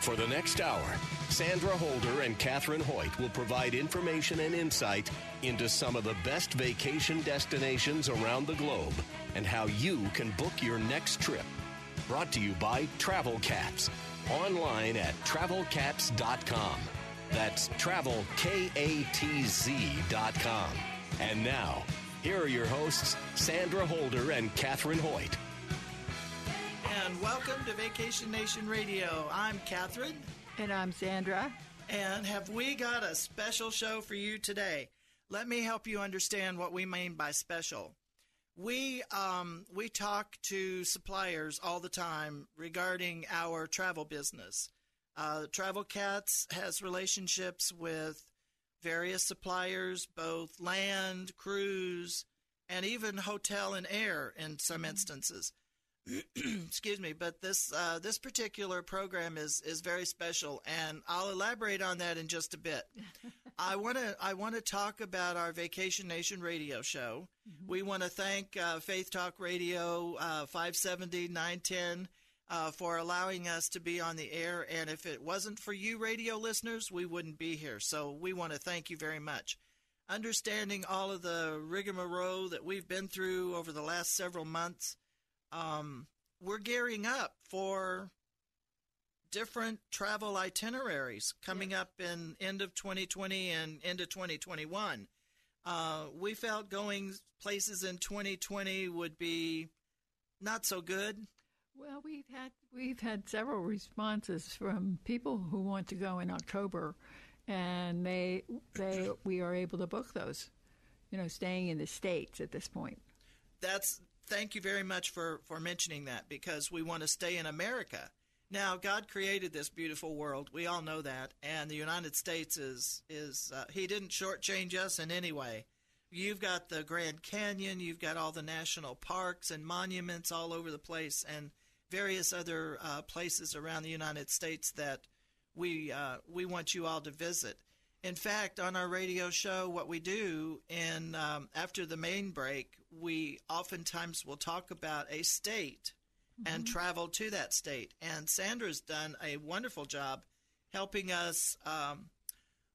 For the next hour, Sandra Holder and Katherine Hoyt will provide information and insight into some of the best vacation destinations around the globe and how you can book your next trip. Brought to you by Travel Katz. Online at travelkatz.com. That's travel, K A T Z.com. And now, here are your hosts, Sandra Holder and Katherine Hoyt. And welcome to Vacation Nation Radio. I'm Catherine. And I'm Sandra. And have we got a special show for you today? Let me help you understand what we mean by special. We um, we talk to suppliers all the time regarding our travel business. Uh, Travel Katz has relationships with various suppliers, both land, cruise, and even hotel and air in some instances. excuse me, but this uh, this particular program is is very special, and I'll elaborate on that in just a bit. I want to I want to talk about our Vacation Nation radio show. Mm-hmm. We want to thank uh, Faith Talk Radio uh, 570 910 uh, for allowing us to be on the air. And if it wasn't for you, radio listeners, we wouldn't be here. So we want to thank you very much. Understanding all of the rigmarole that we've been through over the last several months um, we're gearing up for different travel itineraries coming yeah. up in end of 2020 and into 2021. Uh, we felt going places in 2020 would be not so good. Well, we've had we've had several responses from people who want to go in October, and they they we are able to book those. You know, staying in the states at this point. That's thank you very much for, for mentioning that because we want to stay in America. Now, God created this beautiful world. We all know that, and the United States is is uh, He didn't shortchange us in any way. You've got the Grand Canyon, you've got all the national parks and monuments all over the place, and various other uh, places around the United States that we uh, we want you all to visit. In fact, on our radio show, what we do in um, after the main break, we oftentimes will talk about a state mm-hmm. and travel to that state. And Sandra's done a wonderful job helping us. Um,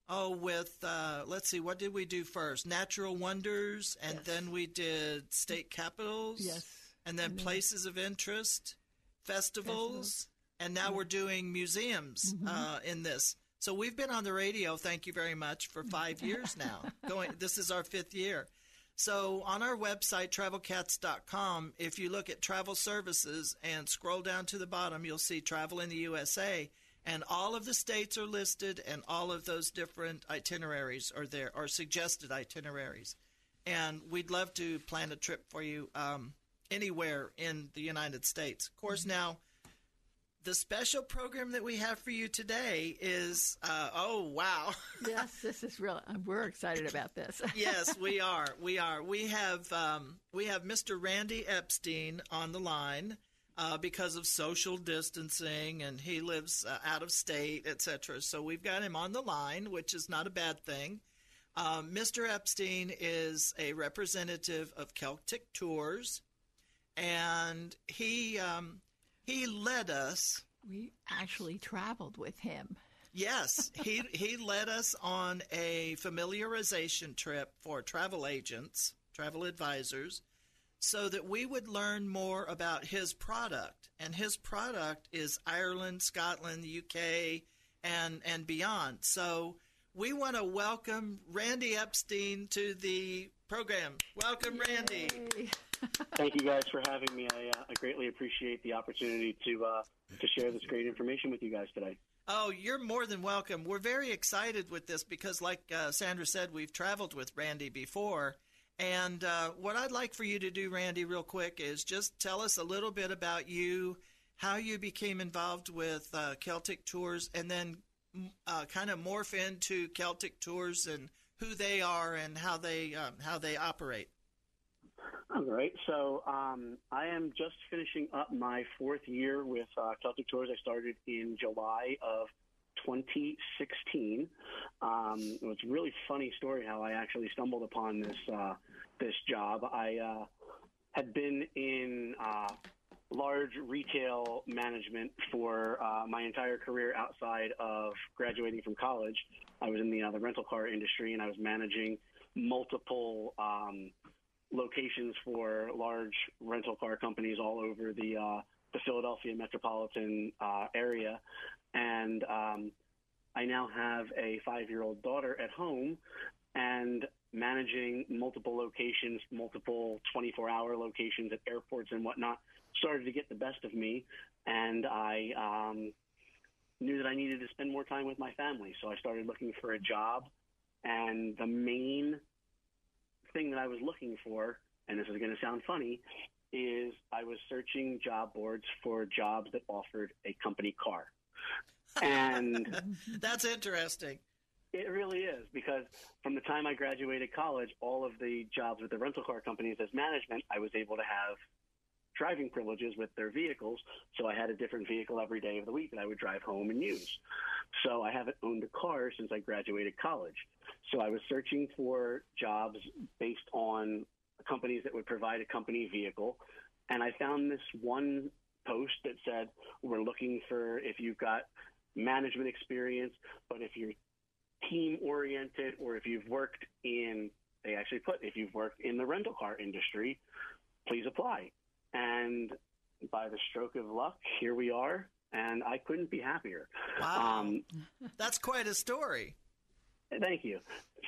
oh, with uh, let's see, what did we do first? Natural wonders, and yes. then we did state capitals. Yes. And then places of interest, festivals, festivals. and now we're doing museums mm-hmm. uh, in this. So we've been on the radio, thank you very much, for five years now. Going, this is our fifth year. So on our website, travelkatz.com, if you look at travel services and scroll down to the bottom, you'll see travel in the USA. And all of the states are listed, and all of those different itineraries are there, or suggested itineraries. And we'd love to plan a trip for you um, anywhere in the United States. Of course, now the special program that we have for you today is uh, oh wow. Yes this is real we're excited about this. Yes we are we are. We have um, we have mr randy epstein on the line uh, because of social distancing and he lives uh, out of state etc so we've got him on the line which is not a bad thing. Mr um, epstein is a representative of celtic tours and he um, he led us. We actually traveled with him. Yes, he he led us on a familiarization trip for travel agents, travel advisors, so that we would learn more about his product. And his product is Ireland, Scotland, the UK, and and beyond. So we want to welcome Randy Epstein to the program. Welcome, Randy. Thank you guys for having me. I, uh, I greatly appreciate the opportunity to uh, to share this great information with you guys today. Oh, you're more than welcome. We're very excited with this because, like uh, Sandra said, we've traveled with Randy before. And uh, what I'd like for you to do, Randy, real quick, is just tell us a little bit about you, how you became involved with uh, Celtic Tours, and then uh, kind of morph into Celtic Tours and who they are and how they um, how they operate. All right. So um, I am just finishing up my fourth year with uh, Celtic Tours. I started in July of 2016. Um, it's a really funny story how I actually stumbled upon this uh, this job. I uh, had been in uh, large retail management for uh, my entire career outside of graduating from college. I was in the, uh, the rental car industry and I was managing multiple um, locations for large rental car companies all over the uh, the Philadelphia metropolitan uh, area, and um, I now have a five year old daughter at home, and managing multiple locations, multiple 24 hour locations at airports and whatnot started to get the best of me, and I um, knew that I needed to spend more time with my family. So I started looking for a job, and the main thing that I was looking for, and this is going to sound funny, is I was searching job boards for jobs that offered a company car. And that's interesting. It really is because from the time I graduated college, all of the jobs with the rental car companies as management, I was able to have driving privileges with their vehicles. So I had a different vehicle every day of the week that I would drive home and use. So I haven't owned a car since I graduated college. So I was searching for jobs based on companies that would provide a company vehicle. And I found this one post that said, we're looking for if you've got management experience, but if you're team oriented or if you've worked in, they actually put, if you've worked in the rental car industry, please apply. And by the stroke of luck, here we are. And I couldn't be happier. Wow. Um, That's quite a story. Thank you.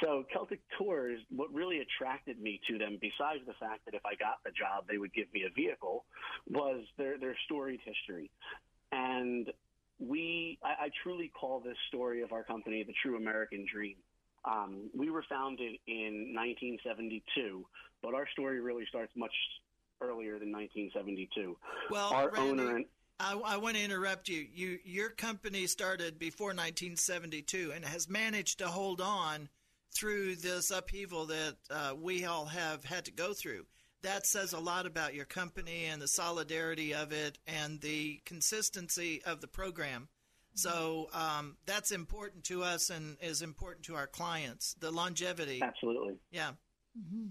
So Celtic Tours, what really attracted me to them, besides the fact that if I got the job, they would give me a vehicle, was their their storied history. And we, I, I truly call this story of our company the true American dream. Um, we were founded in 1972, but our story really starts much earlier than 1972. Well, our Randy, owner and I, I, want to interrupt you. You your company started before 1972 and has managed to hold on through this upheaval that uh, we all have had to go through. That says a lot about your company and the solidarity of it and the consistency of the program. So um, that's important to us and is important to our clients. The longevity. Absolutely. Yeah. Mm-hmm.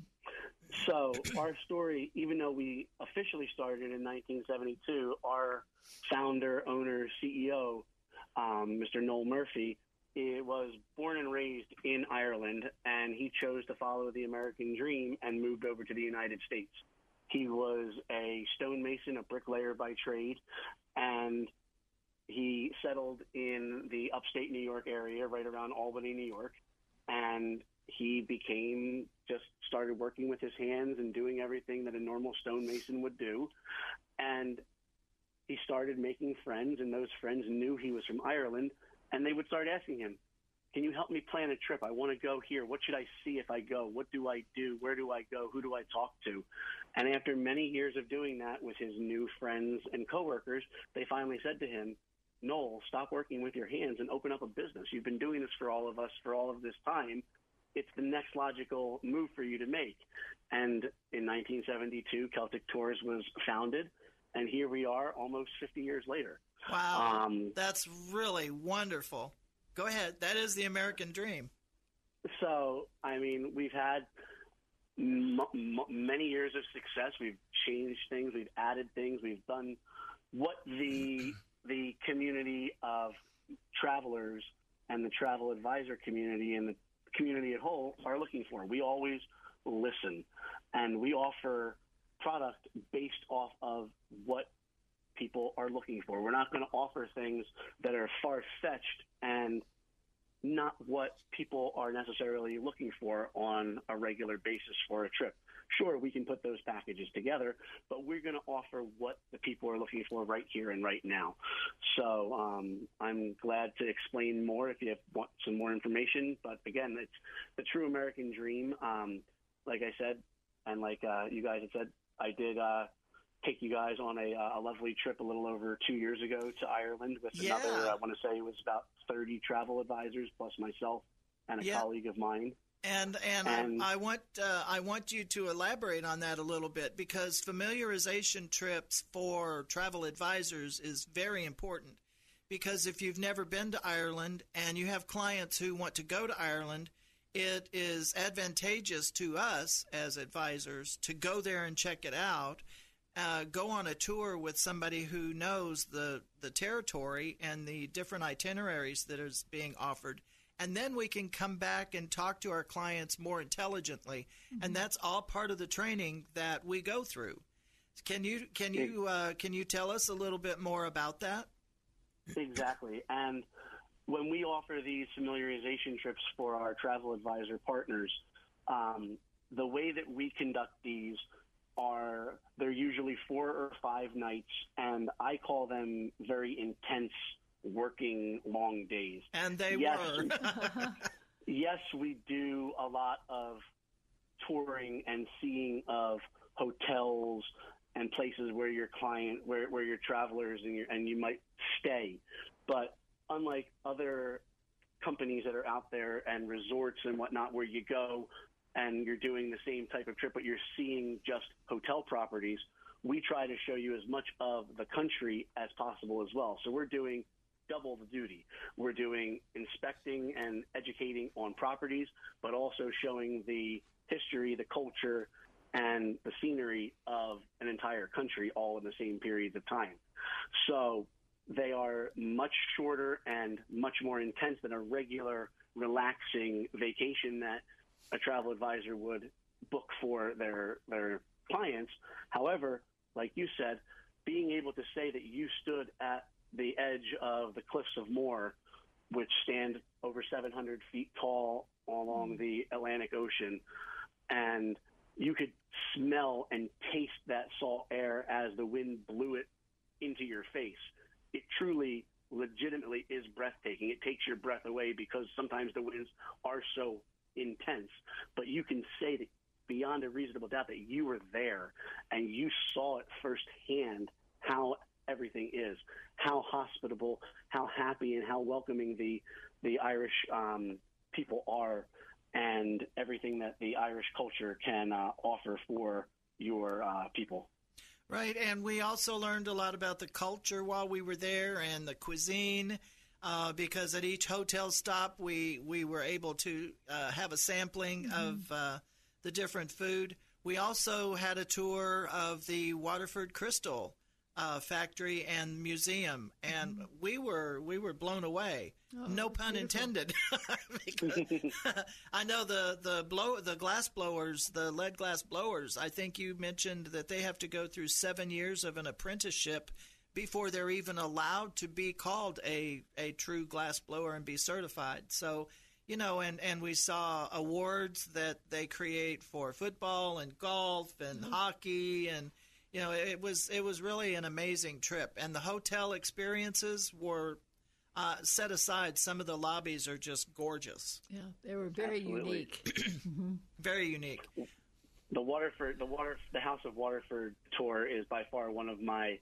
So our story, even though we officially started in 1972, our founder, owner, CEO, um, Mr. Noel Murphy, it was born and raised in Ireland, and he chose to follow the American dream and moved over to the United States. He was a stonemason, a bricklayer by trade, and he settled in the upstate New York area, right around Albany, New York, and he became just started working with his hands and doing everything that a normal stonemason would do, and he started making friends, and those friends knew he was from Ireland and they would start asking him, "Can you help me plan a trip? I want to go here. What should I see if I go? What do I do? Where do I go? Who do I talk to?" And after many years of doing that with his new friends and coworkers, they finally said to him, "Noel, stop working with your hands and open up a business. You've been doing this for all of us for all of this time." It's the next logical move for you to make. And in 1972, Celtic Tours was founded, and here we are almost 50 years later. Wow. Um, That's really wonderful. Go ahead. That is the American dream. So, I mean, we've had m- m- many years of success. We've changed things. We've added things. We've done what the the community of travelers and the travel advisor community and the community at whole are looking for. We always listen, and we offer product based off of what people are looking for. We're not going to offer things that are far fetched and not what people are necessarily looking for on a regular basis for a trip. Sure, we can put those packages together, but we're going to offer what the people are looking for right here and right now. So um, I'm glad to explain more if you have, want some more information. But again, it's the true American dream. Um, like I said, and like uh, you guys have said, I did uh, take you guys on a, uh, a lovely trip a little over two years ago to Ireland with Yeah. another, I want to say it was about 30 travel advisors plus myself and a Yeah. colleague of mine. And and, And- I, want uh, I want you to elaborate on that a little bit because familiarization trips for travel advisors is very important. Because if you've never been to Ireland and you have clients who want to go to Ireland, it is advantageous to us as advisors to go there and check it out. Uh, go on a tour with somebody who knows the, the territory and the different itineraries that is being offered and then we can come back and talk to our clients more intelligently. And that's all part of the training that we go through. Can you can you uh, can you tell us a little bit more about that? Exactly. And when we offer these familiarization trips for our travel advisor partners, um, the way that we conduct these are they're usually four or five nights, and I call them very intense working long days. and they Yes. were yes, we do a lot of touring and seeing of hotels and places where your client, where, where your travelers and, your, and you might stay. But unlike other companies that are out there and resorts and whatnot, where you go and you're doing the same type of trip, but you're seeing just hotel properties, we try to show you as much of the country as possible as well. So we're doing double the duty. We're doing inspecting and educating on properties, but also showing the history, the culture, and the scenery of an entire country all in the same periods of time. So they are much shorter and much more intense than a regular, relaxing vacation that a travel advisor would book for their their clients. However, like you said, being able to say that you stood at the edge of the cliffs of Moher, which stand over 700 feet tall along mm. the Atlantic Ocean, and you could smell and taste that salt air as the wind blew it into your face. It truly, legitimately is breathtaking. It takes your breath away because sometimes the winds are so intense, but you can say that beyond a reasonable doubt that you were there and you saw it firsthand how everything is, how hospitable, how happy, and how welcoming the the Irish um, people are, and everything that the Irish culture can uh, offer for your uh, people. Right, and we also learned a lot about the culture while we were there and the cuisine. Uh, because at each hotel stop, we we were able to uh, have a sampling of uh, the different food. We also had a tour of the Waterford Crystal uh, factory and museum, and we were we were blown away. no pun intended. I know the the blow the glass blowers, the lead glass blowers. I think you mentioned that they have to go through seven years of an apprenticeship before they're even allowed to be called a a true glass blower and be certified. So. You know, and, and we saw awards that they create for football and golf and hockey and you know it was it was really an amazing trip. And the hotel experiences were uh, set aside some of the lobbies are just gorgeous. Yeah, they were very Absolutely. unique. very unique. The Waterford, the water, the House of Waterford tour is by far one of my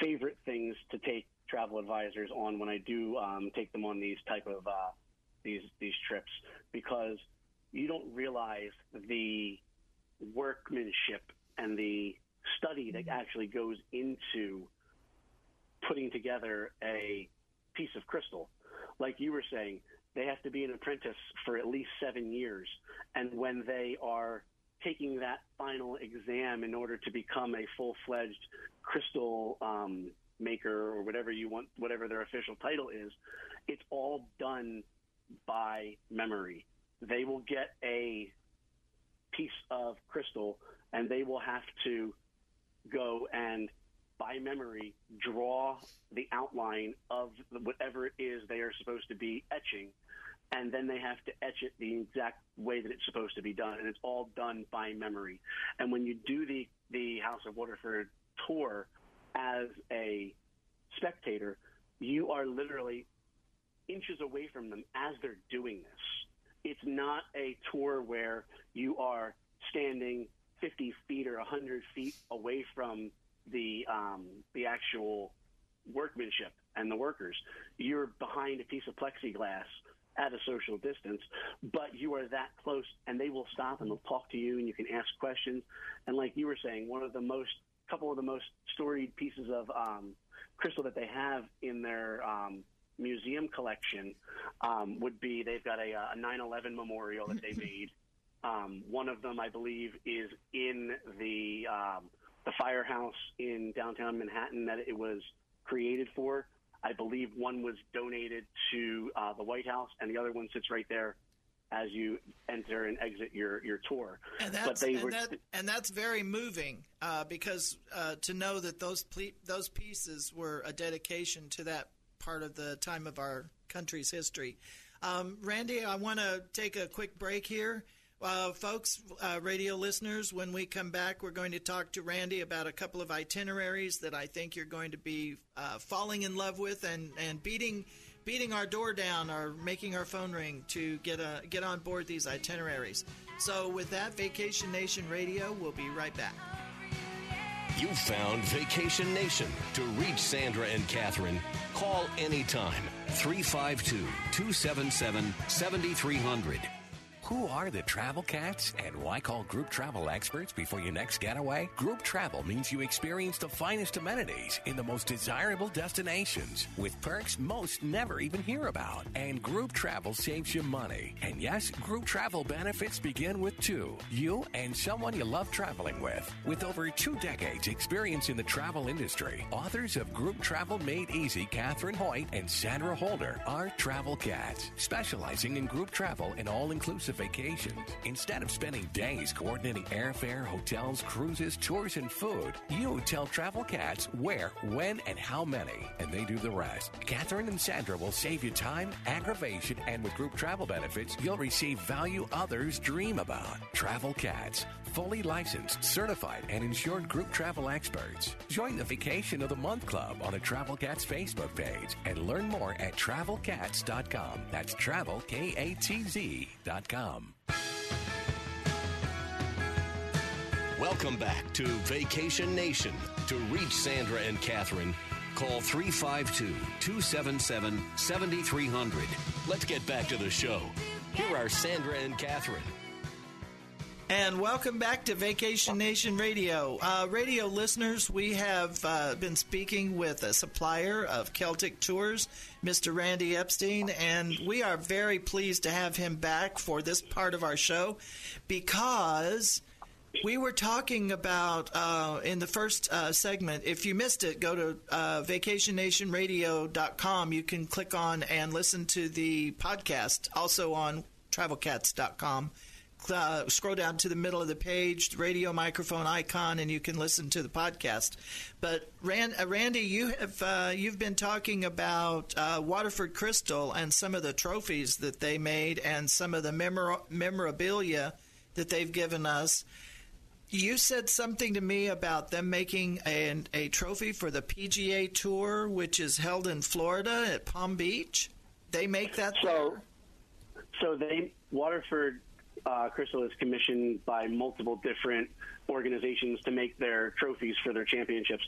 favorite things to take travel advisors on when I do um, take them on these type of uh, these these trips. Because you don't realize the workmanship and the study that actually goes into putting together a piece of crystal. Like you were saying, they have to be an apprentice for at least seven years. And when they are taking that final exam in order to become a full fledged crystal um, maker or whatever you want, whatever their official title is, it's all done by memory. They will get a piece of crystal and they will have to go and by memory draw the outline of whatever it is they are supposed to be etching and then they have to etch it the exact way that it's supposed to be done, and it's all done by memory. And when you do the the House of Waterford tour as a spectator, you are literally inches away from them as they're doing this. It's not a tour where you are standing 50 feet or 100 feet away from the um, the actual workmanship and the workers. You're behind a piece of plexiglass at a social distance, but you are that close, and they will stop and they'll talk to you, and you can ask questions. And like you were saying, one of the most couple of the most storied pieces of um, crystal that they have in their um, museum collection um, would be they've got a, a 9/11 memorial that they made. Um, one of them, I believe, is in the um, the firehouse in downtown Manhattan that it was created for. I believe one was donated to uh, the White House, and the other one sits right there as you enter and exit your, your tour. And that's, and, were, that, and that's very moving uh, because uh, to know that those ple- those pieces were a dedication to that part of the time of our country's history. Um, Randy, I want to take a quick break here. Uh, folks, uh, radio listeners, when we come back, we're going to talk to Randy about a couple of itineraries that I think you're going to be uh, falling in love with and, and beating beating our door down or making our phone ring to get a, get on board these itineraries. So, with that, Vacation Nation Radio, we'll be right back. You found Vacation Nation. To reach Sandra and Catherine, call anytime 352 277 7300. Who are the travel cats and why call group travel experts before your next getaway? Group travel means you experience the finest amenities in the most desirable destinations with perks most never even hear about. And group travel saves you money. And yes, group travel benefits begin with two you and someone you love traveling with. With over two decades experience in the travel industry, authors of Group Travel Made Easy, Catherine Hoyt and Sandra Holder are travel cats, specializing in group travel and all inclusive vacations. Instead of spending days coordinating airfare, hotels, cruises, tours, and food, you tell Travel Katz where, when, and how many, and they do the rest. Catherine and Sandra will save you time, aggravation, and with group travel benefits, you'll receive value others dream about. Travel Katz, fully licensed, certified, and insured group travel experts. Join the Vacation of the Month Club on the Travel Katz Facebook page and learn more at travelkatz.com. That's travel, K A T Z.com. Welcome back to Vacation Nation. To reach Sandra and Catherine, call 352 277 7300. Let's get back to the show. Here are Sandra and Catherine. And welcome back to Vacation Nation Radio. Uh, radio listeners, we have uh, been speaking with a supplier of Celtic Tours, Mr. Randy Epstein, and we are very pleased to have him back for this part of our show because we were talking about uh, in the first uh, segment. If you missed it, go to uh, vacationnationradio.com. You can click on and listen to the podcast, also on travelkatz.com uh, scroll down to the middle of the page, radio microphone icon, and you can listen to the podcast. But Rand, uh, Randy, you have uh, you've been talking about uh, Waterford Crystal and some of the trophies that they made and some of the memor- memorabilia that they've given us. You said something to me about them making a, a trophy for the PGA Tour, which is held in Florida at Palm Beach. They make that. So, so they Waterford uh, Crystal is commissioned by multiple different organizations to make their trophies for their championships.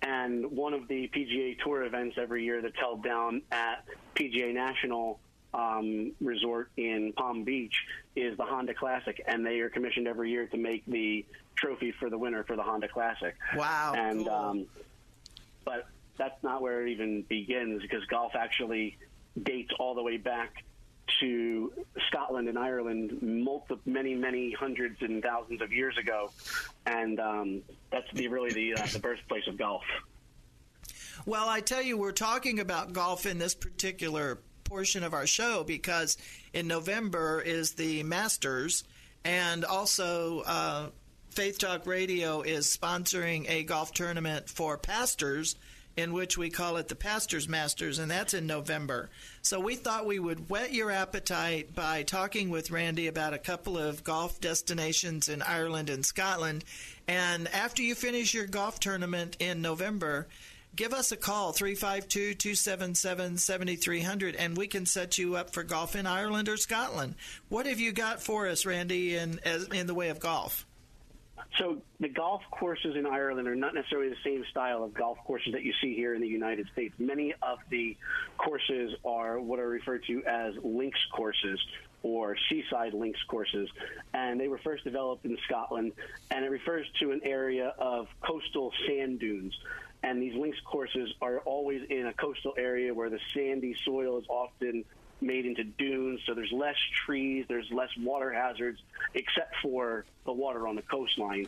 And one of the PGA Tour events every year that's held down at PGA National um, Resort in Palm Beach is the Honda Classic, and they are commissioned every year to make the trophy for the winner for the Honda Classic. Wow! And cool. um, but that's not where it even begins because golf actually dates all the way back to Scotland and Ireland multi- many, many hundreds and thousands of years ago, and um, that's the, really the uh, the birthplace of golf. Well, I tell you, we're talking about golf in this particular portion of our show because in November is the Masters, and also uh, Faith Talk Radio is sponsoring a golf tournament for pastors in which we call it the Pastors Masters, and that's in November. So we thought we would whet your appetite by talking with Randy about a couple of golf destinations in Ireland and Scotland. And after you finish your golf tournament in November, give us a call 352 277 7300 and we can set you up for golf in Ireland or Scotland. What have you got for us, Randy, in, in the way of golf? So the golf courses in Ireland are not necessarily the same style of golf courses that you see here in the United States. Many of the courses are what are referred to as links courses or seaside links courses, and they were first developed in Scotland, and it refers to an area of coastal sand dunes. And these links courses are always in a coastal area where the sandy soil is often made into dunes, so there's less trees, there's less water hazards, except for the water on the coastline.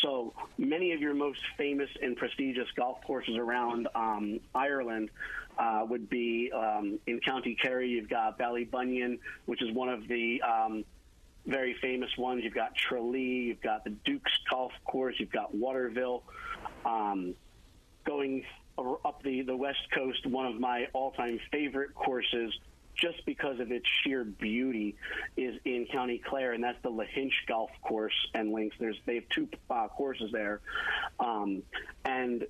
So many of your most famous and prestigious golf courses around um, Ireland uh, would be um, in County Kerry. You've got Ballybunion, which is one of the um, very famous ones. You've got Tralee, you've got the Dooks Golf Course, you've got Waterville. Um, going up the, the west coast, one of my all-time favorite courses just because of its sheer beauty, is in County Clare, and that's the Lahinch Golf Course and links. There's they have two uh, courses there, um, and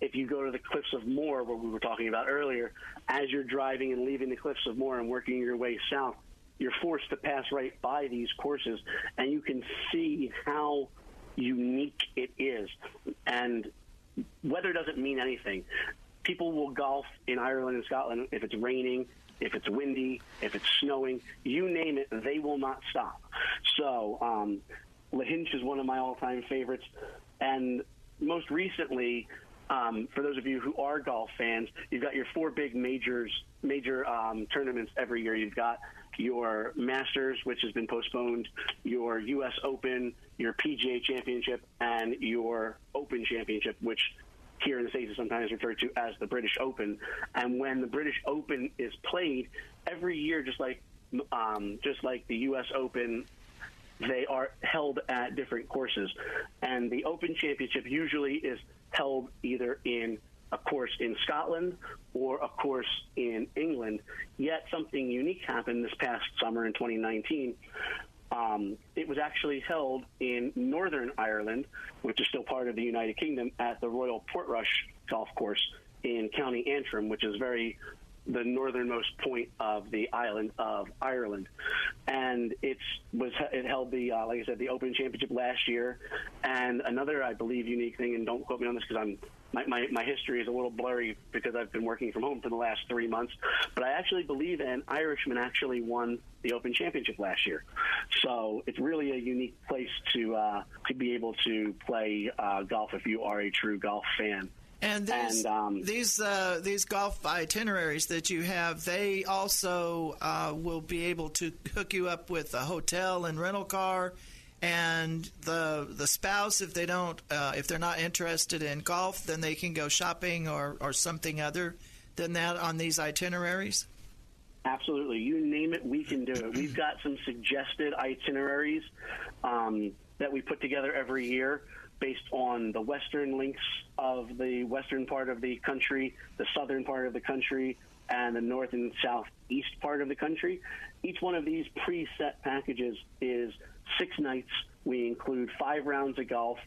if you go to the Cliffs of Moher, where we were talking about earlier, as you're driving and leaving the Cliffs of Moher and working your way south, you're forced to pass right by these courses, and you can see how unique it is. And weather doesn't mean anything. People will golf in Ireland and Scotland if it's raining, if it's windy, if it's snowing, you name it, they will not stop. So, um, Lahinch is one of my all-time favorites, and most recently, um, for those of you who are golf fans, you've got your four big majors, major um, tournaments every year. You've got your Masters, which has been postponed, your U.S. Open, your PGA Championship, and your Open Championship, which here in the States is sometimes referred to as the British Open. And when the British Open is played, every year, just like um, just like the U.S. Open, they are held at different courses. And the Open Championship usually is held either in a course in Scotland or a course in England. Yet something unique happened this past summer in 2019 um, it was actually held in Northern Ireland, which is still part of the United Kingdom, at the Royal Portrush Golf Course in County Antrim, which is very the northernmost point of the island of Ireland, and it's was it held the uh, like I said the Open Championship last year, and another I believe unique thing, and don't quote me on this because I'm my, my, my history is a little blurry because I've been working from home for the last three months. But I actually believe an Irishman actually won the Open Championship last year. So it's really a unique place to uh, to be able to play uh, golf if you are a true golf fan. And, and um, these uh, these golf itineraries that you have, they also uh, will be able to hook you up with a hotel and rental car and the the spouse if they don't uh, if they're not interested in golf then they can go shopping or or something other than that on these itineraries? Absolutely. You name it we can do it. We've got some suggested itineraries um, that we put together every year based on the western links of the western part of the country the southern part of the country and the north and southeast part of the country each one of these preset packages is six nights. We include five rounds of golf.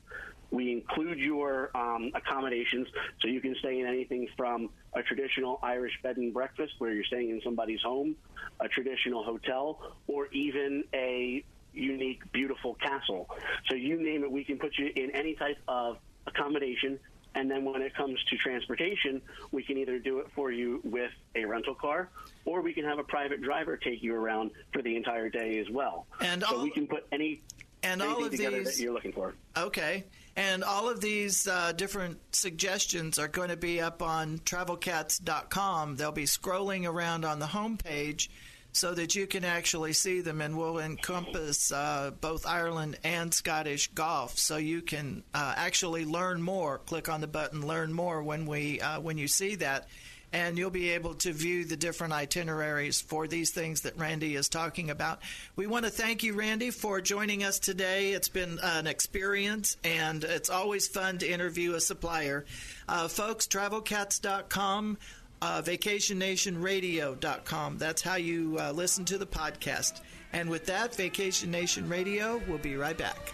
We include your um, accommodations, so you can stay in anything from a traditional Irish bed and breakfast, where you're staying in somebody's home, a traditional hotel, or even a unique, beautiful castle. So you name it, we can put you in any type of accommodation. And then when it comes to transportation, we can either do it for you with a rental car or we can have a private driver take you around for the entire day as well. And so all, we can put any and all of together these, that you're looking for. Okay. And all of these uh, different suggestions are going to be up on travelkatz.com. They'll be scrolling around on the homepage so that you can actually see them and will encompass uh, both Ireland and Scottish golf. So you can uh, actually learn more. Click on the button "Learn More" when we uh, when you see that. and you'll be able to view the different itineraries for these things that Randy is talking about. We want to thank you, Randy, for joining us today. It's been an experience, and it's always fun to interview a supplier. Uh, folks, travelkatz.com. Uh, vacationnationradio.com. That's how you uh, listen to the podcast. And with that, Vacation Nation Radio, we'll be right back.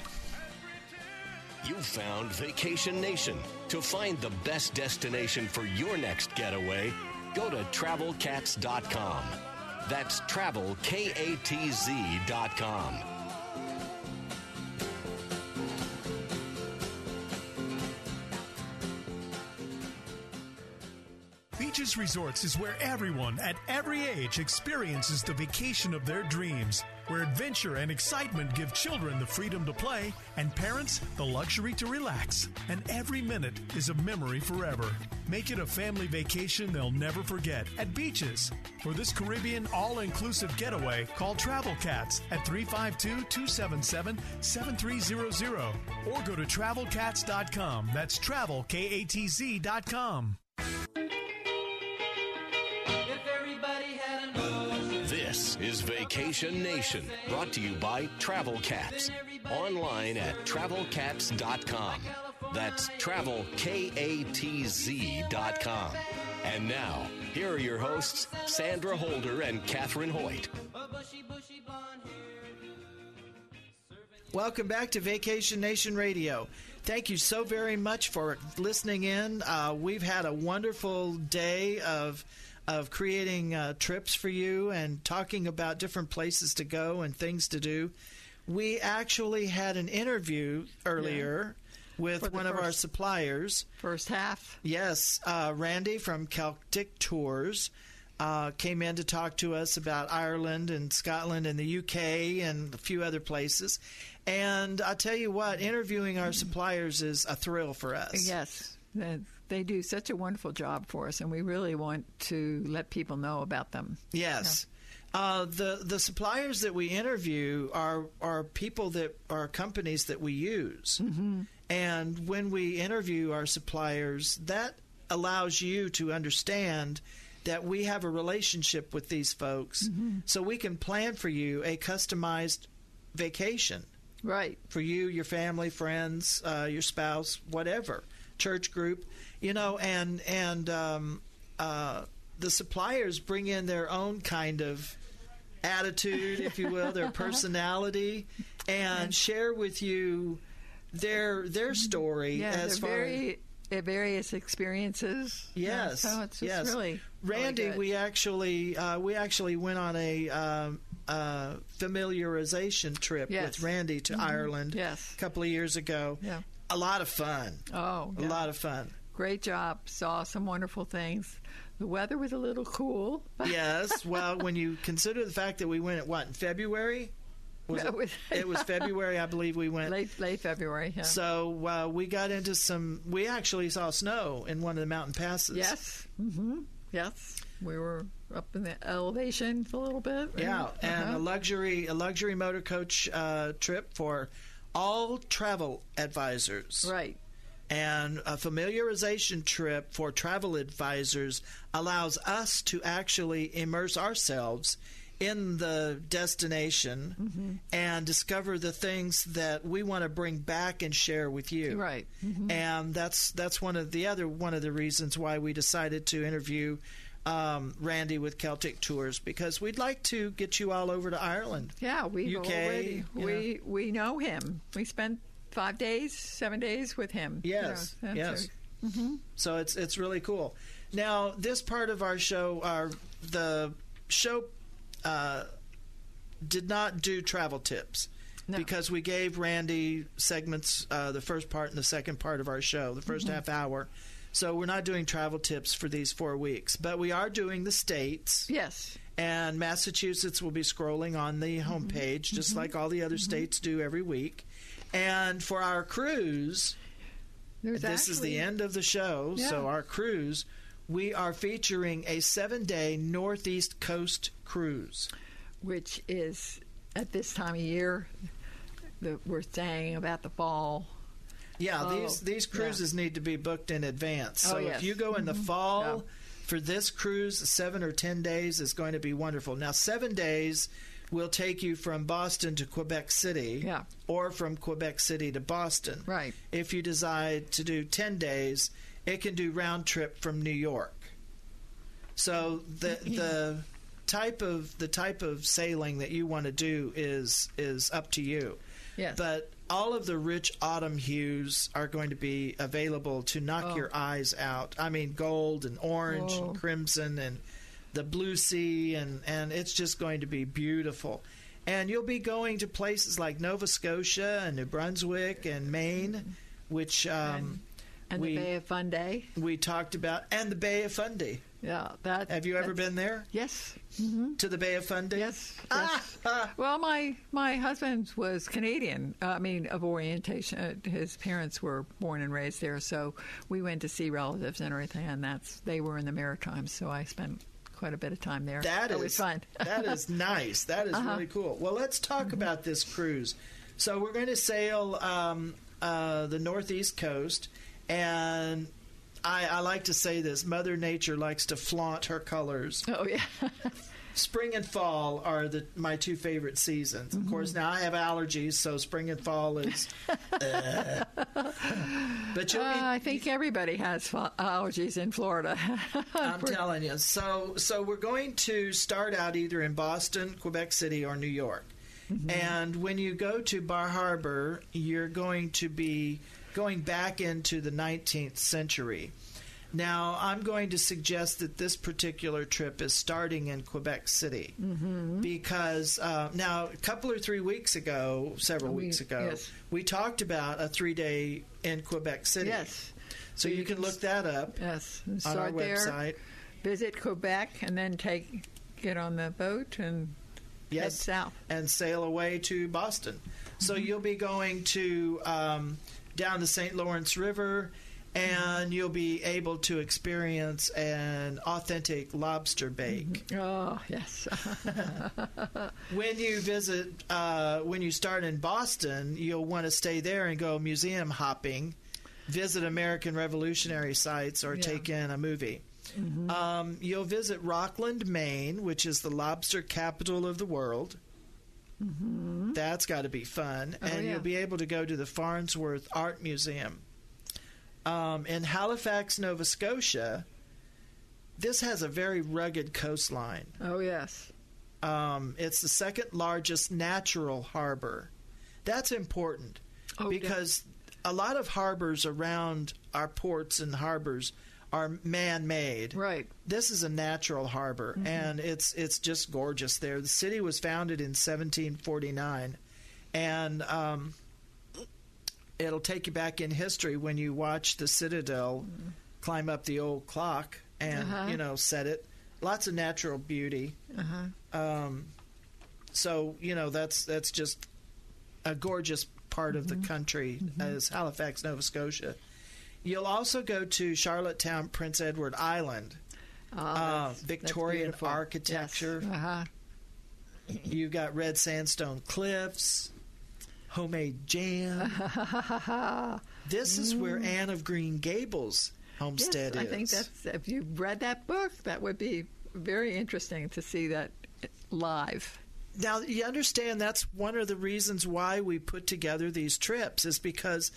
You found Vacation Nation. To find the best destination for your next getaway, go to travelkatz.com. That's travelkatz.com. Beaches Resorts is where everyone at every age experiences the vacation of their dreams, where adventure and excitement give children the freedom to play and parents the luxury to relax. And every minute is a memory forever. Make it a family vacation they'll never forget at Beaches. For this Caribbean all inclusive getaway, call Travel Katz at 352 277 7300 or go to travelkatz.com. That's travelkatz.com. This is Vacation Nation, brought to you by Travel Katz. Online at travelkatz.com. That's travelkatz.com. And now, here are your hosts, Sandra Holder and Catherine Hoyt. Welcome back to Vacation Nation Radio. Thank you so very much for listening in. Uh, we've had a wonderful day of of creating uh, trips for you and talking about different places to go and things to do. We actually had an interview earlier with one of our suppliers. First half. Yes, uh, Randy from Celtic Tours uh, came in to talk to us about Ireland and Scotland and the UK and a few other places. And I tell you what, interviewing our suppliers is a thrill for us. Yes, they, do such a wonderful job for us, and we really want to let people know about them. Yes. Uh, the the suppliers that we interview are are people that are companies that we use, mm-hmm. and when we interview our suppliers, that allows you to understand that we have a relationship with these folks, so we can plan for you a customized vacation Right. for you, your family, friends, uh, your spouse, whatever, church group, you know, and and um, uh, the suppliers bring in their own kind of attitude, if you will, their personality, and share with you their their story Yeah, as far very uh, various experiences. Yeah, Yes, so it's, yes. really Randy, really we actually uh, we actually went on a um, uh, familiarization trip Yes. with Randy to Ireland Yes. a couple of years ago. Yeah. A lot of fun. Oh, A lot of fun. Great job. Saw some wonderful things. The weather was a little cool. Yes. Well, when you consider the fact that we went at what in February, was It was- it was February, I believe we went. late late February. Yeah. So uh, we got into some. We actually saw snow in one of the mountain passes. yes. hmm Yes. We were up in the elevation a little bit. right? Yeah, and Uh-huh. a luxury a luxury motor coach uh, trip for all travel advisors. right. And a familiarization trip for travel advisors allows us to actually immerse ourselves in the destination Mm-hmm. and discover the things that we want to bring back and share with you. Right. Mm-hmm. And that's that's one of the other one of the reasons why we decided to interview um, Randy with Celtic Tours because we'd like to get you all over to Ireland. Yeah, we've UK, already you we we know him. We spent five days, seven days with him. you Yes, know, that's yes. right. So it's it's really cool. Now this part of our show, our the show uh, did not do travel tips No. because we gave Randy segments, uh, the first part and the second part of our show, the 1st half hour. So we're not doing travel tips for these four weeks, but we are doing the states. Yes. And Massachusetts will be scrolling on the mm-hmm. homepage, just mm-hmm. like all the other mm-hmm. states do every week. And for our cruise, There's this is the end of the show. So our cruise, we are featuring a seven-day Northeast Coast cruise. which is at this time of year that we're saying about the fall. Yeah, Oh, these these yeah. cruises need to be booked in advance. Oh, so Oh, if you go in the mm-hmm. fall, for this cruise, seven or ten days is going to be wonderful. Now, seven days will take you from Boston to Quebec City, Yeah. or from Quebec City to Boston. Right. If you decide to do ten days, it can do round trip from New York. So the the type of the type of sailing that you want to do is is up to you. Yes. But all of the rich autumn hues are going to be available to knock Oh. your eyes out. I mean, gold and orange Oh. and crimson and the blue sea, and, and it's just going to be beautiful. And you'll be going to places like Nova Scotia and New Brunswick and Maine, which um, and we the Bay of Fundy. we talked about, and the Bay of Fundy. Yeah, that. Have you ever been there Yes. to the Bay of Fundy? Yes. Ah, yes. Well, my my husband was Canadian. Uh, I mean, of orientation. His parents were born and raised there, so we went to see relatives and everything. And that's they were in the Maritimes, so I spent quite a bit of time there. That it is fun. that is nice. That is Uh-huh. really cool. Well, let's talk Mm-hmm. about this cruise. So we're going to sail um, uh, the northeast coast, and I, I like to say this: Mother Nature likes to flaunt her colors. oh yeah. Spring and fall are the my two favorite seasons. Of course, now I have allergies, so spring and fall is. uh. But you'll Uh, be I think everybody has allergies in Florida. I'm telling you. So, so we're going to start out either in Boston, Quebec City, or New York. And when you go to Bar Harbor, you're going to be going back into the 19th century. Now, I'm going to suggest that this particular trip is starting in Quebec City because uh, now a couple or three weeks ago, several We- weeks ago, yes. we talked about a three day in Quebec City. yes. So you can look that up Yes. On our there. website. Visit Quebec, and then take get on the boat and head south. and sail away to Boston. So you'll be going to um, down the St. Lawrence River, and you'll be able to experience an authentic lobster bake. Oh yes. When you visit, uh, when you start in Boston, you'll want to stay there and go museum hopping, visit American Revolutionary sites, or Yeah. take in a movie. Um, you'll visit Rockland, Maine, which is the lobster capital of the world. That's got to be fun. Oh, and yeah. you'll be able to go to the Farnsworth Art Museum. Um, in Halifax, Nova Scotia, this has a very rugged coastline. oh yes. Um, it's the second largest natural harbor. That's important Oh, because a lot of harbors around our ports and harbors are man-made. Right. This is a natural harbor, and it's it's just gorgeous there. The city was founded in 1749, and um, it'll take you back in history when you watch the Citadel climb up the old clock and Uh-huh. you know set it. Lots of natural beauty. Uh-huh. Um, so you know that's that's just a gorgeous part of the country as Halifax, Nova Scotia. You'll also go to Charlottetown, Prince Edward Island. Oh, Uh, Victorian architecture. Yes. Uh-huh. You've got red sandstone cliffs, homemade jam. this is where Anne of Green Gables homestead yes, is. I think that's if you read that book, that would be very interesting to see that live. now you understand that's one of the reasons why we put together these trips is because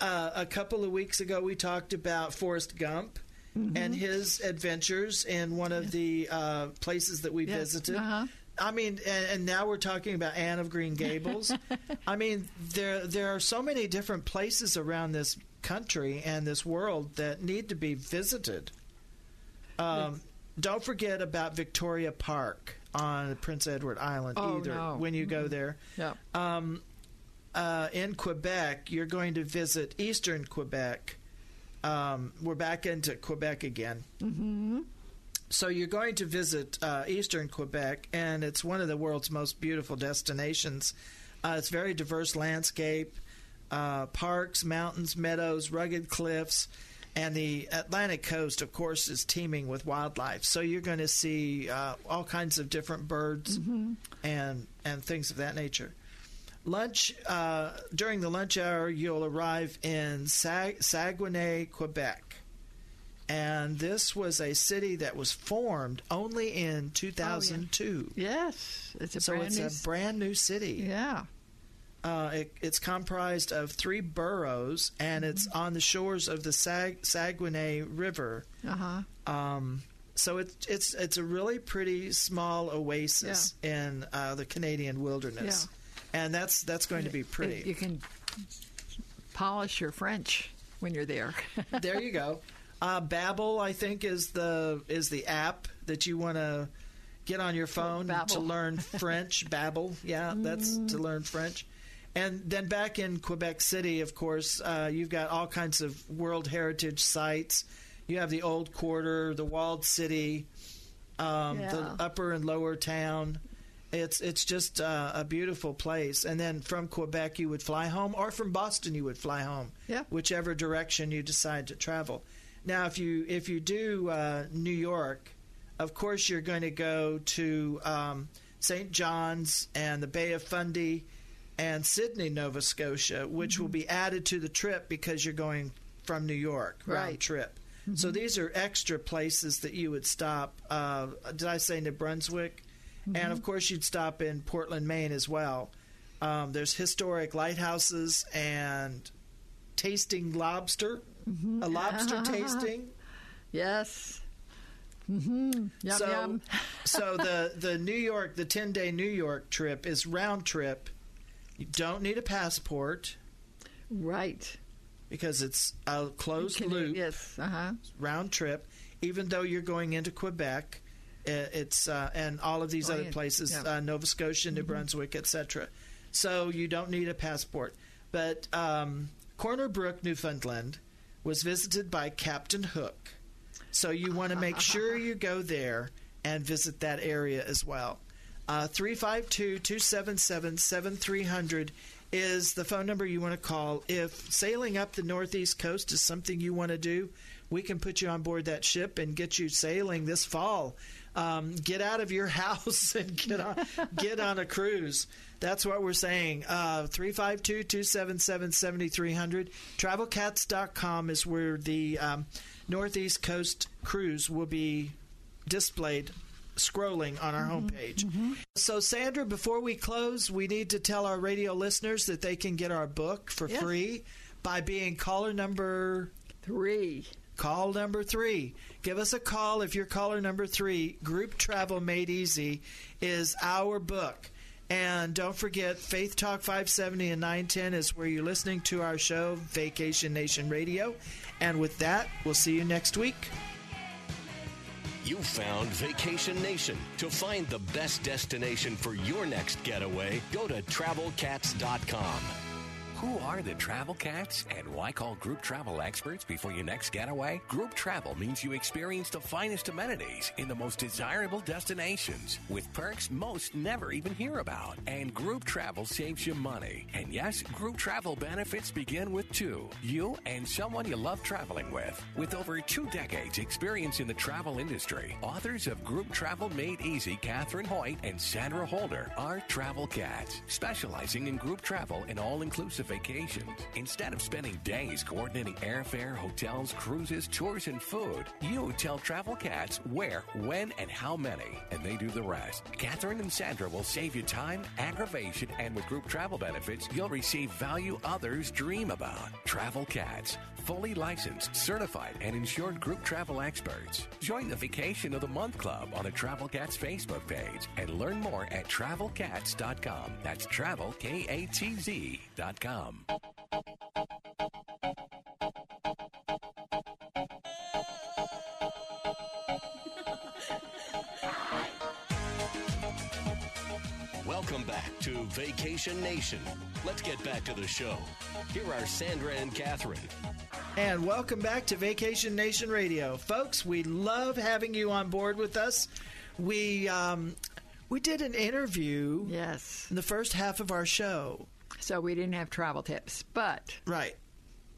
uh, a couple of weeks ago we talked about Forrest Gump Mm-hmm. and his adventures in one of the uh, places that we visited. uh-huh. I mean, and, and now we're talking about Anne of Green Gables. I mean, there there are so many different places around this country and this world that need to be visited. Um, don't forget about Victoria Park on Prince Edward Island Oh, either no. when you go there. Yeah. Uh, in Quebec, you're going to visit eastern Quebec. Um, we're back into Quebec again. Mm-hmm. So you're going to visit uh, eastern Quebec, and it's one of the world's most beautiful destinations. Uh, it's very diverse landscape, uh, parks, mountains, meadows, rugged cliffs, and the Atlantic coast, of course, is teeming with wildlife. So you're going to see uh, all kinds of different birds and and things of that nature. Lunch uh, during the lunch hour, you'll arrive in Sag- Saguenay, Quebec. And this was a city that was formed only in 2002. Yes, it's a so brand it's new. a brand new city. yeah. Uh, it, it's comprised of three boroughs, and it's Mm-hmm. on the shores of the Sag- Saguenay River. Uh huh. Um, so it's it's it's a really pretty small oasis in uh, the Canadian wilderness, and that's that's going to be pretty. You can polish your French when you're there. there you go. Uh, Babbel, I think, is the is the app that you want to get on your phone to learn French. Babbel, yeah, that's to learn French. And then back in Quebec City, of course, uh, you've got all kinds of World Heritage sites. You have the Old Quarter, the Walled City, um, Yeah. the Upper and Lower Town. It's it's just uh, a beautiful place. And then from Quebec, you would fly home, or from Boston, you would fly home Yeah. whichever direction you decide to travel. Now, if you if you do uh, New York, of course you're going to go to um, St. John's and the Bay of Fundy and Sydney, Nova Scotia, which will be added to the trip because you're going from New York round Right. trip. So these are extra places that you would stop. Uh, did I say New Brunswick? And of course, you'd stop in Portland, Maine as well. Um, there's historic lighthouses and tasting lobster, a lobster tasting. yes. Mm-hmm. Yum so, yum. so the the New York, the ten day New York trip is round trip. You don't need a passport Right. because it's a closed Can- loop. Yes. Uh huh. round trip, even though you're going into Quebec. Uh, It's uh, and all of these Oh, other yeah. places, Yeah. Mm-hmm. uh, Nova Scotia, New Brunswick, etc. So you don't need a passport. But um, Corner Brook, Newfoundland, was visited by Captain Hook. So you want to make sure you go there and visit that area as well. Uh, 352 277 7300 is the phone number you want to call. If sailing up the Northeast coast is something you want to do, we can put you on board that ship and get you sailing this fall. Um, get out of your house and get on get on a cruise. That's what we're saying. Uh, 352 277 7300. Travelkatz.com is where the um, Northeast Coast cruise will be displayed scrolling on our homepage. So, Sandra, before we close, we need to tell our radio listeners that they can get our book for Yes. free by being caller number Three. Call number three. Give us a call if you're caller number three. Group Travel Made Easy is our book. And don't forget, Faith Talk 570 and 910 is where you're listening to our show, Vacation Nation Radio. And with that, we'll see you next week. You found Vacation Nation. To find the best destination for your next getaway, go to travelkatz.com. Who are the Travel Katz and why call Group Travel experts before your next getaway? Group Travel means you experience the finest amenities in the most desirable destinations with perks most never even hear about. And Group Travel saves you money. And yes, Group Travel benefits begin with two you and someone you love traveling with. With over two decades experience in the travel industry, authors of Group Travel Made Easy, Catherine Hoyt and Sandra Holder are Travel Katz, specializing in group travel and all inclusive vacations. Instead of spending days coordinating airfare, hotels, cruises, tours, and food, you tell Travel Katz where, when, and how many, and they do the rest. Catherine and Sandra will save you time, aggravation, and with group travel benefits, you'll receive value others dream about. Travel Katz, fully licensed, certified, and insured group travel experts. Join the Vacation of the Month Club on the Travel Katz Facebook page and learn more at travelkatz.com. That's travel, K A T Z.com. Welcome back to Vacation Nation. Let's get back to the show. Here are Sandra and Catherine. And welcome back to Vacation Nation Radio. Folks, we love having you on board with us. We, um, we did an interview Yes. in the first half of our show. So we didn't have travel tips, but Right.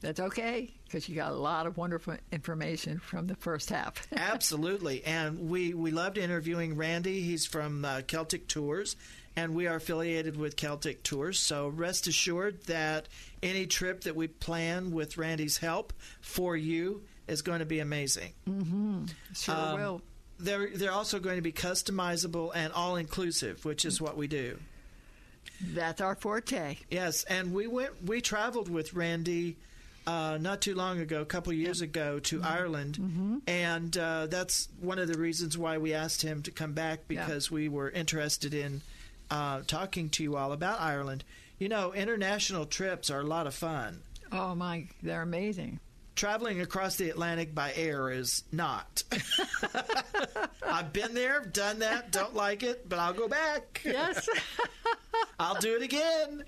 that's okay because you got a lot of wonderful information from the first half. Absolutely. And we, we loved interviewing Randy. He's from uh, Celtic Tours, and we are affiliated with Celtic Tours. So rest assured that any trip that we plan with Randy's help for you, is going to be amazing. Sure Um, will. They're they're also going to be customizable and all inclusive, which is what we do. That's our forte. Yes, and we went we traveled with Randy uh, not too long ago, a couple years ago, to Mm-hmm. Ireland, and uh, that's one of the reasons why we asked him to come back because we were interested in uh, talking to you all about Ireland. You know, international trips are a lot of fun. Oh my, they're amazing. Traveling across the Atlantic by air is not. I've been there, done that, don't like it, but I'll go back. Yes, I'll do it again.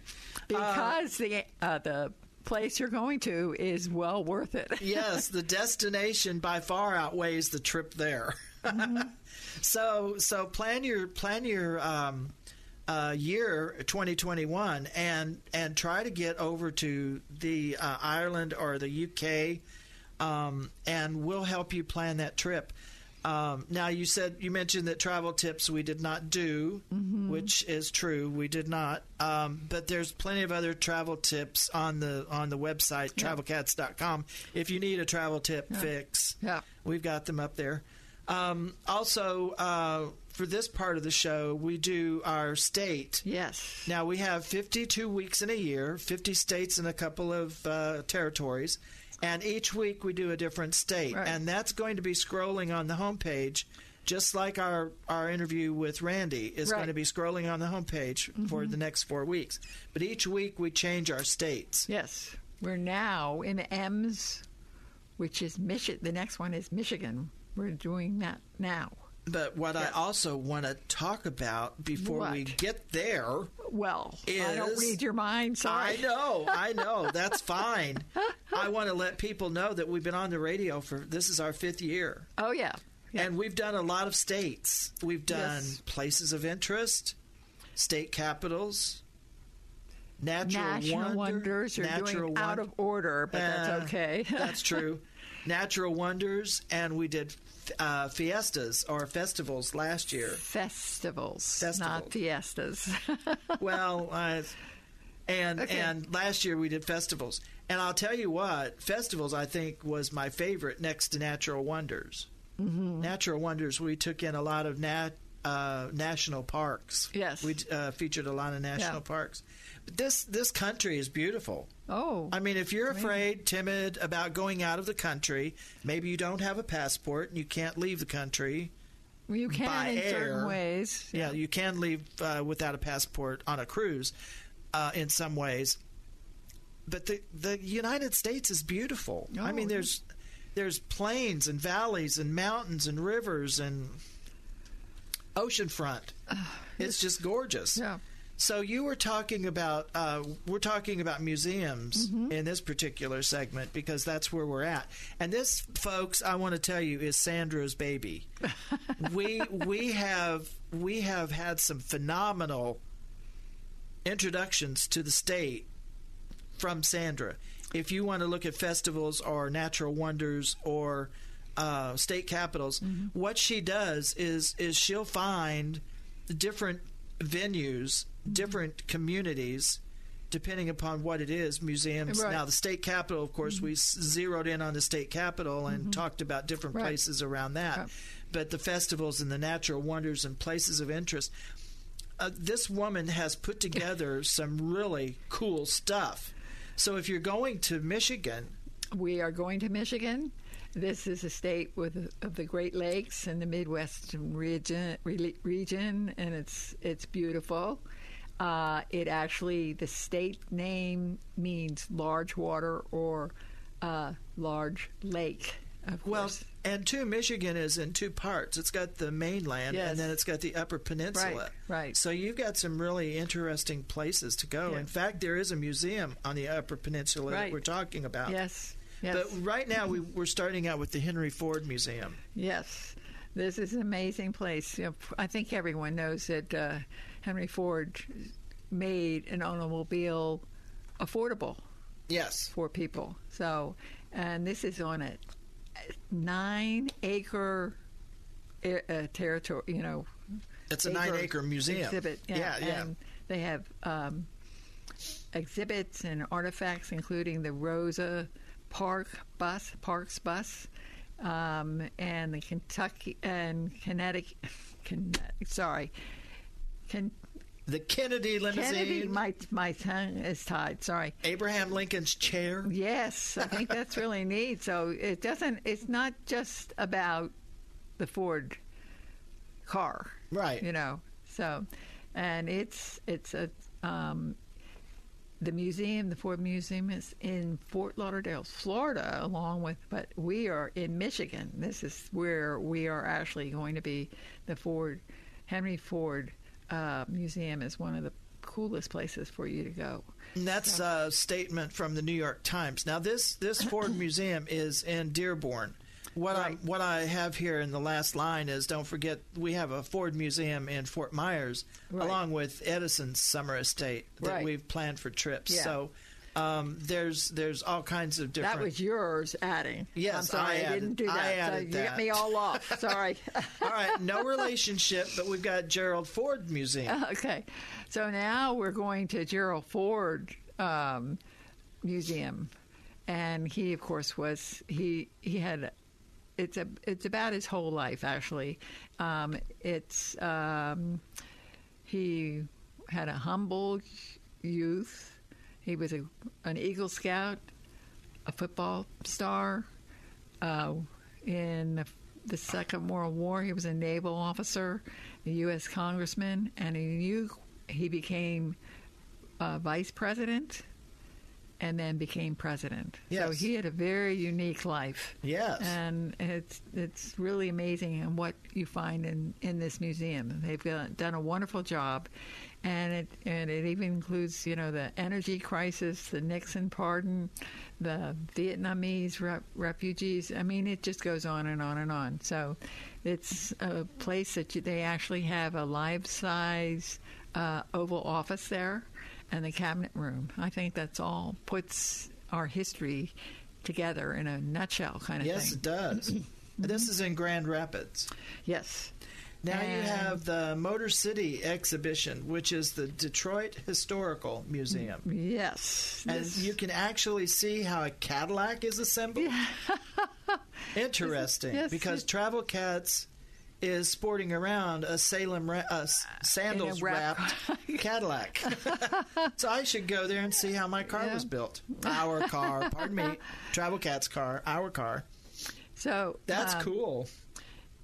because the uh, the place you're going to is well worth it. yes, the destination by far outweighs the trip there. so so plan your plan your um, uh, year 2021 and and try to get over to the uh, Ireland or the UK, um, and we'll help you plan that trip. Um, now you said you mentioned that travel tips we did not do, which is true. We did not, um, but there's plenty of other travel tips on the on the website travelkatz.com. If you need a travel tip fix, Yeah. we've got them up there. Um, also, uh, for this part of the show, we do our state. Yes. Now we have 52 weeks in a year, 50 states and a couple of uh, territories, and each week we do a different state, Right. and that's going to be scrolling on the homepage, just like our our interview with Randy is Right. going to be scrolling on the homepage for mm-hmm. the next four weeks. But each week we change our states. Yes. We're now in M's, which is Michigan. The next one is Michigan. We're doing that now. But what I also want to talk about before we get there Well, I don't read your mind. Sorry. I know, I know. That's fine. I want to let people know that we've been on the radio for this is our fifth year. Oh yeah. yeah. And we've done a lot of states. We've done Yes. places of interest, state capitals, natural, National wonder- wonders. You're natural doing out of order, but Uh, that's okay. that's true. Natural wonders, and we did uh, fiestas or festivals last year. Festivals, Festivals. not fiestas. well, uh, and Okay. and last year we did festivals, and I'll tell you what, festivals I think was my favorite next to Natural Wonders. Mm-hmm. Natural Wonders, we took in a lot of nat, uh, national parks. Yes. we uh, featured a lot of national Yeah. parks. This this country is beautiful. oh, I mean, if you're afraid, timid about going out of the country, maybe you don't have a passport and you can't leave the country. well, you can in air. certain ways. Yeah, you can leave uh, without a passport on a cruise uh, in some ways. But the the United States is beautiful. I Oh, mean, there's there's plains and valleys and mountains and rivers and oceanfront. it's just gorgeous. Yeah. So you were talking about uh, we're talking about museums Mm-hmm. in this particular segment because that's where we're at. And this, folks, I want to tell you is Sandra's baby. we we have we have had some phenomenal introductions to the state from Sandra. If you want to look at festivals or natural wonders or uh, state capitals, what she does is is she'll find different venues, different communities, depending upon what it is. Museums. Right. Now, the state capitol, of course, we zeroed in on the state capitol and talked about different Right. places around that. Right. But the festivals and the natural wonders and places of interest uh, this woman has put together some really cool stuff. So if you're going to Michigan, We are going to Michigan. This is a state with of the Great Lakes and the Midwest region, region, and it's it's beautiful. Uh, it actually the state name means large water or uh, large lake. Well, and two, Michigan is in two parts. It's got the mainland, Yes. and then it's got the Upper Peninsula. Right, right. So you've got some really interesting places to go. Yeah. In fact, there is a museum on the Upper Peninsula that we're talking about. yes, yes, But right now, we, we're starting out with the Henry Ford Museum. yes. This is an amazing place. You know, I think everyone knows that uh, Henry Ford made an automobile affordable. Yes. for people. So, and this is on a nine acre uh, territory, you know. It's a nine acre museum. Exhibit. Yeah, yeah. yeah. And they have um, exhibits and artifacts, including the Rosa Park bus, Parks bus, um, and the Kentucky and Connecticut. Con, sorry, The Kennedy limousine. Kennedy. My my tongue is tied. Sorry. Abraham Lincoln's chair. Yes, I think that's really neat. So it doesn't. It's not just about the Ford car, Right. You know. So, and it's it's a um, the museum, the Ford Museum, is in Fort Lauderdale, Florida, along with. But we are in Michigan. This is where we are actually going to be. The Ford Henry Ford uh, Museum is one of the coolest places for you to go. And that's a statement from the New York Times. Now, this this Ford Museum is in Dearborn. What I what I have here in the last line is don't forget we have a Ford Museum in Fort Myers, Right. along with Edison's summer estate that Right. we've planned for trips. Yeah. So um, there's there's all kinds of different. That was yours adding. Yes, I'm sorry, I I, added- didn't do I that. so added you get me all off. Sorry. all right, no relationship, but we've got Gerald Ford Museum. okay, so now we're going to Gerald Ford um, Museum, and he, of course, was he he had. It's a it's about his whole life actually. Um, it's um, he had a humble youth. He was a, an Eagle Scout, a football star. Uh, in the, the Second World War, he was a naval officer, a U.S. congressman, and he knew he became uh, vice president and then became president. So he had a very unique life. Yes. And it's it's really amazing and what you find in, in this museum. They've done a wonderful job, and it and it even includes you know the energy crisis, the Nixon pardon, the Vietnamese re- refugees. I mean, it just goes on and on and on. So it's a place that you, they actually have a life size uh, Oval Office there and the cabinet room. I think that's all puts our history together in a nutshell, kind of yes, thing. Yes, it does. this is in Grand Rapids. Yes. Now you have the Motor City exhibition, which is the Detroit Historical Museum. Yes. And This- you can actually see how a Cadillac is assembled. Interesting, Yes, because it- Travel Katz is sporting around a Salem ra- uh, sandals wrap- wrapped Cadillac. so I should go there and see how my car Yeah. was built. Our car, pardon me, Travel Katz' car, our car. so That's um, cool.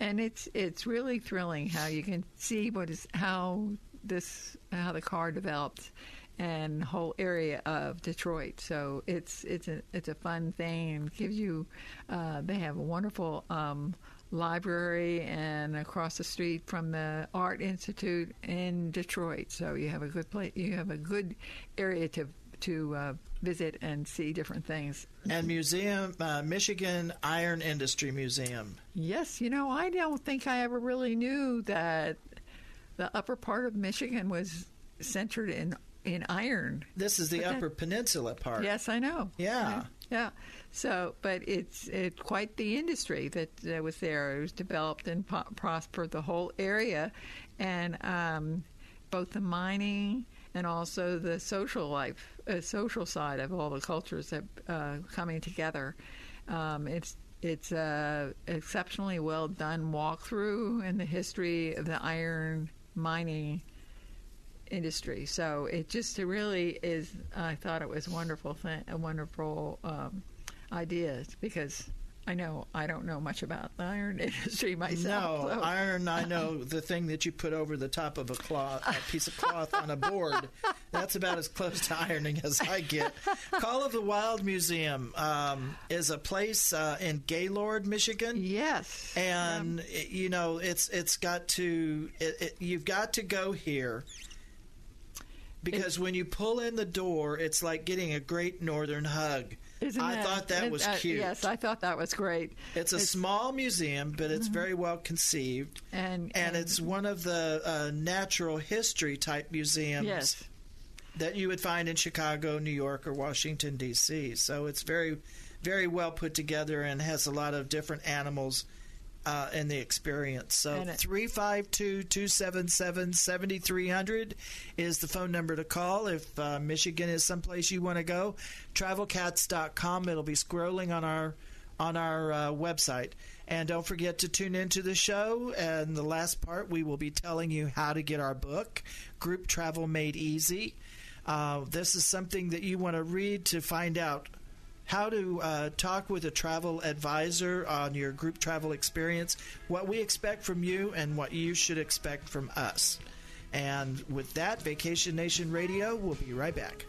And it's it's really thrilling how you can see what is how this how the car developed and whole area of Detroit. So it's it's a it's a fun thing and gives you. Uh, they have a wonderful um, library and across the street from the Art Institute in Detroit. So you have a good place. You have a good area to to uh, visit and see different things. And museum, uh, Michigan Iron Industry Museum. Yes, you know, I don't think I ever really knew that the upper part of Michigan was centered in in iron. This is the But that- Upper Peninsula part. Yes, I know. Yeah. Yeah. So, but it's it quite the industry that, that was there. It was developed and po- prospered the whole area, and um, both the mining and also the social life, uh, social side of all the cultures that uh, coming together. Um, it's it's a exceptionally well done walkthrough in the history of the iron mining industry. So it just really is. I thought it was wonderful, thing, a wonderful um, idea because I know I don't know much about the iron industry myself. No, so- iron. I know the thing that you put over the top of a cloth, a piece of cloth on a board. That's about as close to ironing as I get. Call of the Wild Museum um, is a place uh, in Gaylord, Michigan. yes, and it- you know it's it's got to it, it, you've got to go here because when you pull in the door it's like getting a great northern hug Isn't i that- thought that was uh, cute. yes, I thought that was great. it's a small museum but it's very well conceived. And and it's one of the uh, natural history type museums yes, that you would find in Chicago, New York, or Washington D.C. So it's very, very well put together and has a lot of different animals uh, and the experience. So And 352-277-7300 is the phone number to call if uh, Michigan is someplace you want to go. Travelkatz.com. It'll be scrolling on our on our uh, website. And don't forget to tune into the show. And the last part, we will be telling you how to get our book, Group Travel Made Easy. Uh, this is something that you want to read to find out how to uh, talk with a travel advisor on your group travel experience, what we expect from you, and what you should expect from us. And with that, Vacation Nation Radio we'll be right back.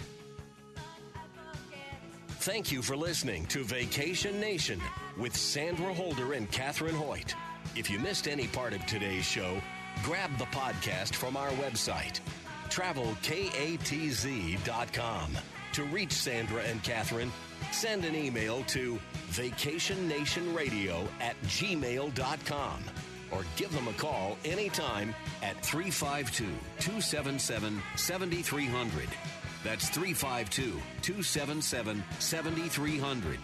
Thank you for listening to Vacation Nation with Sandra Holder and Catherine Hoyt. If you missed any part of today's show, grab the podcast from our website, travelkatz.com. To reach Sandra and Catherine, send an email to vacationnationradio at gmail.com or give them a call anytime at 352 277 7300. That's 352 277 7300.